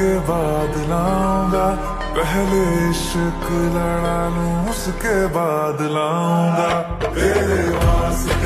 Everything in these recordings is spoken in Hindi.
उसके बाद लाऊँगा पहले इश्क लड़ा लूँ उसके बाद लाऊँगा तेरे वास्ते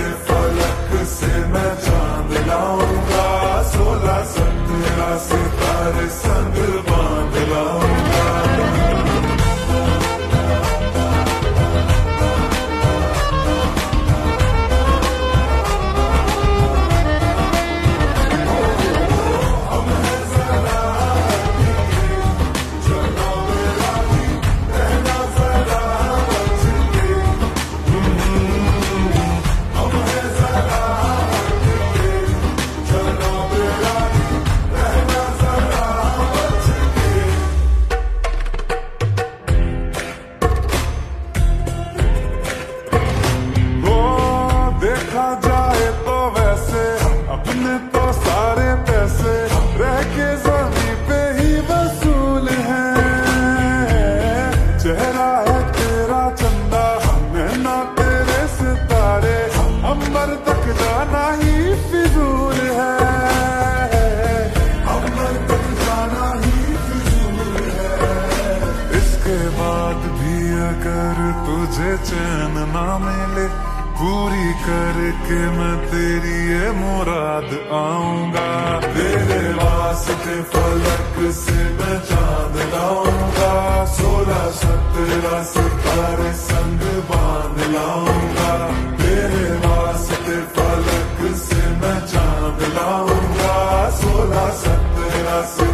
तो सारे पैसे रह के जमी वसूल हैं। चेहरा है तेरा चंदा नैना तेरे सितारे अंबर तक जाना ही फिजूल है। अंबर तक जाना ही फिजूल है। इसके बाद भी अगर तुझे चैन ना मिले पूरी करके मैं तेरी ये मुराद आऊँगा। तेरे वास्ते फलक से मैं चाँद लाऊँगा। सोलह सत्रह सितारे संग बाँध लाऊँगा। तेरे वास्ते फलक से मैं चाँद लाऊँगा। सोलह सत्रह सितारे